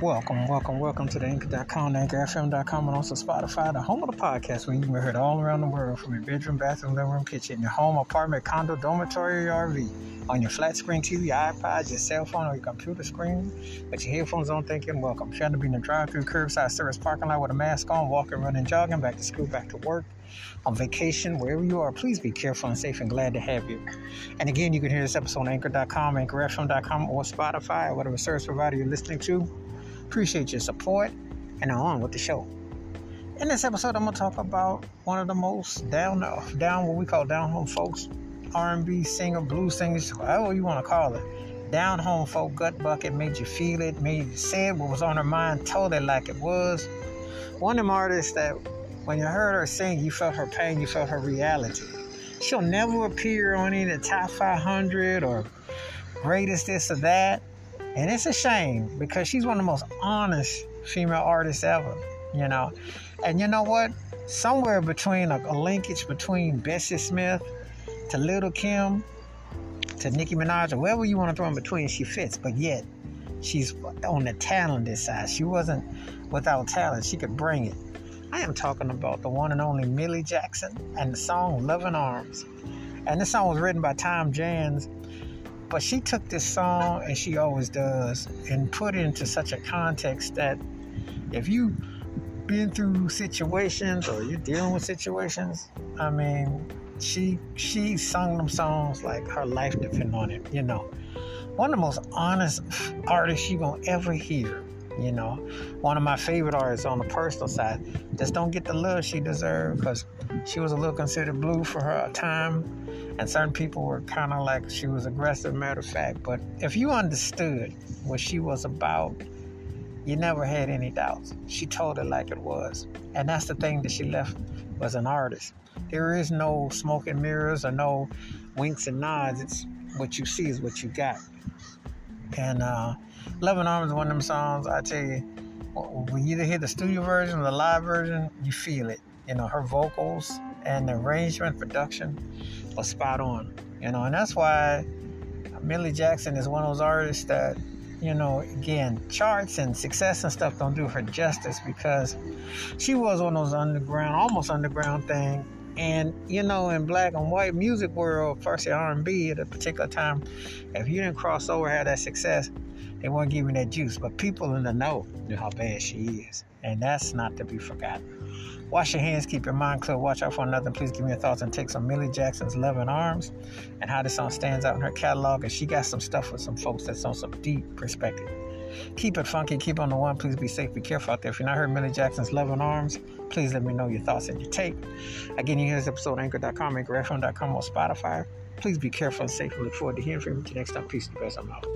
Welcome, welcome, welcome to the Anchor.com, AnchorFM.com, and also Spotify, the home of the podcast where you can be heard all around the world from your bedroom, bathroom, living room, kitchen, your home, apartment, condo, dormitory, or RV, on your flat screen TV, iPod, your cell phone, or your computer screen, with your headphones on, thinking, welcome. Trying to be in the drive-through, curbside service parking lot with a mask on, walking, running, jogging, back to school, back to work, on vacation, wherever you are, please be careful and safe and glad to have you. And again, you can hear this episode on Anchor.com, AnchorFM.com, or Spotify, or whatever service provider you're listening to. Appreciate your support, and now on with the show. In this episode, I'm gonna talk about one of the most down, down what we call down home folks, R&B singer, blues singers, however you want to call it. Down home folk, gut bucket, made you feel it, made you say what was on her mind, told it like it was. One of them artists that when you heard her sing, you felt her pain, you felt her reality. She'll never appear on any top 500 or greatest this or that. And it's a shame because she's one of the most honest female artists ever, you know. And you know what? Somewhere between a, a linkage between Bessie Smith to Little Kim to Nicki Minaj or wherever you want to throw in between, she fits. But yet, she's on the talented side. She wasn't without talent. She could bring it. I am talking about the one and only Millie Jackson and the song Loving Arms. And this song was written by Tom Jans but she took this song, and she always does, and put it into such a context that if you've been through situations or you're dealing with situations, I mean, she she sung them songs like her life depended on it. You know, one of the most honest artists you gonna ever hear. You know, one of my favorite artists on the personal side just don't get the love she deserved because she was a little considered blue for her time and certain people were kind of like she was aggressive, matter of fact. But if you understood what she was about, you never had any doubts. She told it like it was, and that's the thing that she left was an artist. There is no smoke and mirrors or no winks and nods. It's what you see is what you got. And uh, "Loving Arms" is one of them songs. I tell you, when you either hear the studio version or the live version, you feel it. You know her vocals and the arrangement, production was spot on. You know, and that's why Millie Jackson is one of those artists that, you know, again, charts and success and stuff don't do her justice because she was one of those underground, almost underground thing. And you know, in black and white music world, first R&B at a particular time, if you didn't cross over, have that success, they weren't giving that juice. But people in the know knew how bad she is, and that's not to be forgotten. Wash your hands, keep your mind clear, watch out for nothing. Please give me your thoughts and takes on Millie Jackson's Loving Arms and how this song stands out in her catalog. And she got some stuff with some folks that's on some deep perspective. Keep it funky, keep on the one. Please be safe, be careful out there. If you're not heard Millie Jackson's Loving Arms, please let me know your thoughts and your take. Again, you hear this episode anchor.com, anchorfm.com, or Spotify. Please be careful and safe. We look forward to hearing from you. Until next time, peace and best. I'm out.